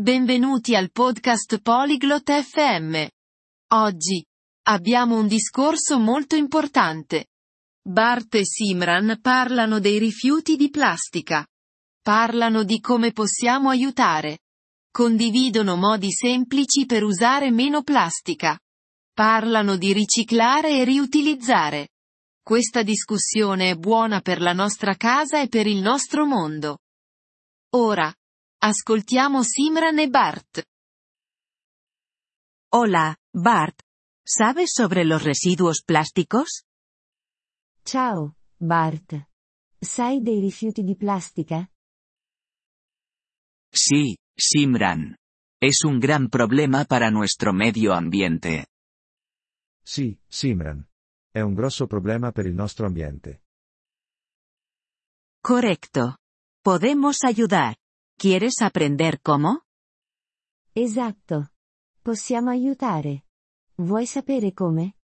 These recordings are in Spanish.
Benvenuti al podcast Polyglot FM. Oggi abbiamo un discorso molto importante. Bart e Simran parlano dei rifiuti di plastica. Parlano di come possiamo aiutare. Condividono modi semplici per usare meno plastica. Parlano di riciclare e riutilizzare. Questa discussione è buona per la nostra casa e per il nostro mondo. Ora, ascoltiamo Simran e Bart. Hola, Bart. ¿Sabes sobre los residuos plásticos? Ciao, Bart. Sai dei rifiuti di plastica? Sí, Simran. Es un gran problema para nuestro medio ambiente. Sì, Simran. È un grosso problema per il nostro ambiente. Correcto. Podemos ayudar. ¿Quieres aprender cómo? Esatto. Possiamo aiutare. Vuoi sapere come?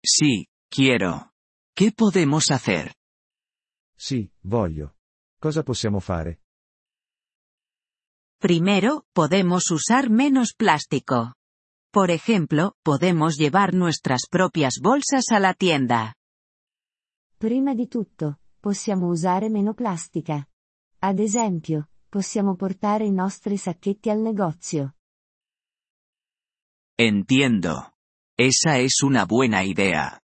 Sí, quiero. ¿Qué podemos hacer? Sì, voglio. Cosa possiamo fare? Primero, podemos usar menos plástico. Por ejemplo, podemos llevar nuestras propias bolsas a la tienda. Prima di tutto, possiamo usare meno plastica. Ad esempio, possiamo portare i nostri sacchetti al negozio. Entiendo. Esa es una buena idea.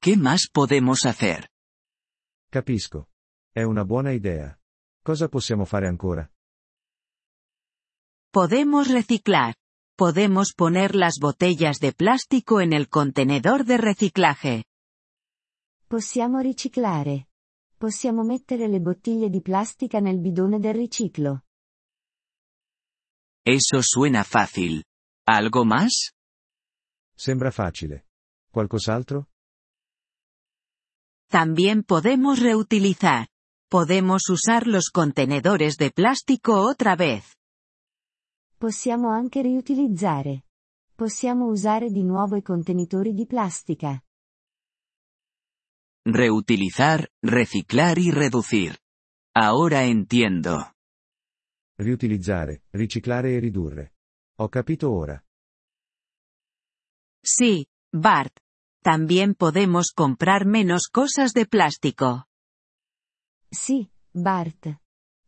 ¿Qué más podemos hacer? Capisco. È una buona idea. Cosa possiamo fare ancora? Podemos reciclar. Podemos poner las botellas de plástico en el contenedor de reciclaje. Possiamo riciclare. Possiamo mettere le bottiglie di plastica nel bidone del riciclo. Eso suena fácil. ¿Algo más? Sembra facile. Qualcos'altro? También podemos reutilizar. Podemos usar los contenedores de plástico otra vez. Possiamo anche riutilizzare. Possiamo usare di nuovo i contenitori di plastica. Reutilizar, reciclar y reducir. Ahora entiendo. Riutilizzare, riciclare e ridurre. Ho capito ora. Sí, Bart. También podemos comprar menos cosas de plástico. Sì, Bart.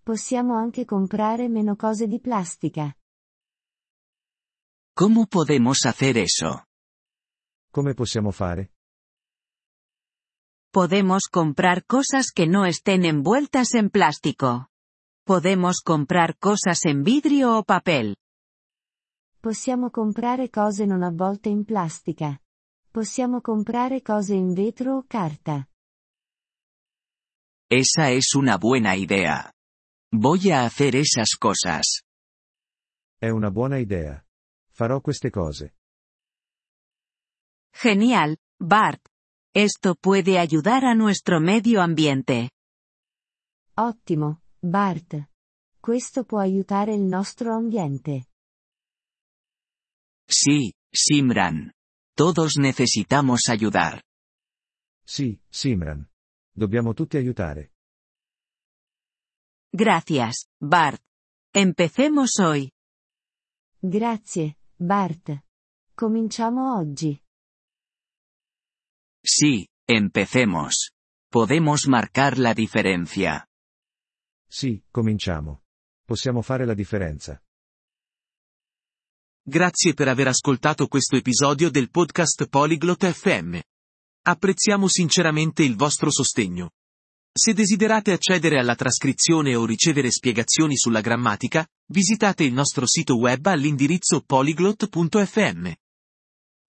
Possiamo anche comprare meno cose di plastica. ¿Cómo podemos hacer eso? Come possiamo fare? Podemos comprar cosas que no estén envueltas en plástico. Podemos comprar cosas en vidrio o papel. Possiamo comprare cose non avvolte in plastica. Possiamo comprare cose in vetro o carta. Esa es una buena idea. Voy a hacer esas cosas. È una buona idea. Farò queste cose. Genial, Bart. Esto puede ayudar a nuestro medio ambiente. Ottimo, Bart. Questo può aiutare il nostro ambiente. Sí, Simran. Todos necesitamos ayudar. Sì, Simran. Dobbiamo tutti aiutare. Gracias, Bart. Empecemos hoy. Grazie, Bart. Cominciamo oggi. Sí, empecemos. Podemos marcar la diferencia. Sì, cominciamo. Possiamo fare la differenza. Grazie per aver ascoltato questo episodio del podcast Polyglot FM. Apprezziamo sinceramente il vostro sostegno. Se desiderate accedere alla trascrizione o ricevere spiegazioni sulla grammatica, visitate il nostro sito web all'indirizzo polyglot.fm.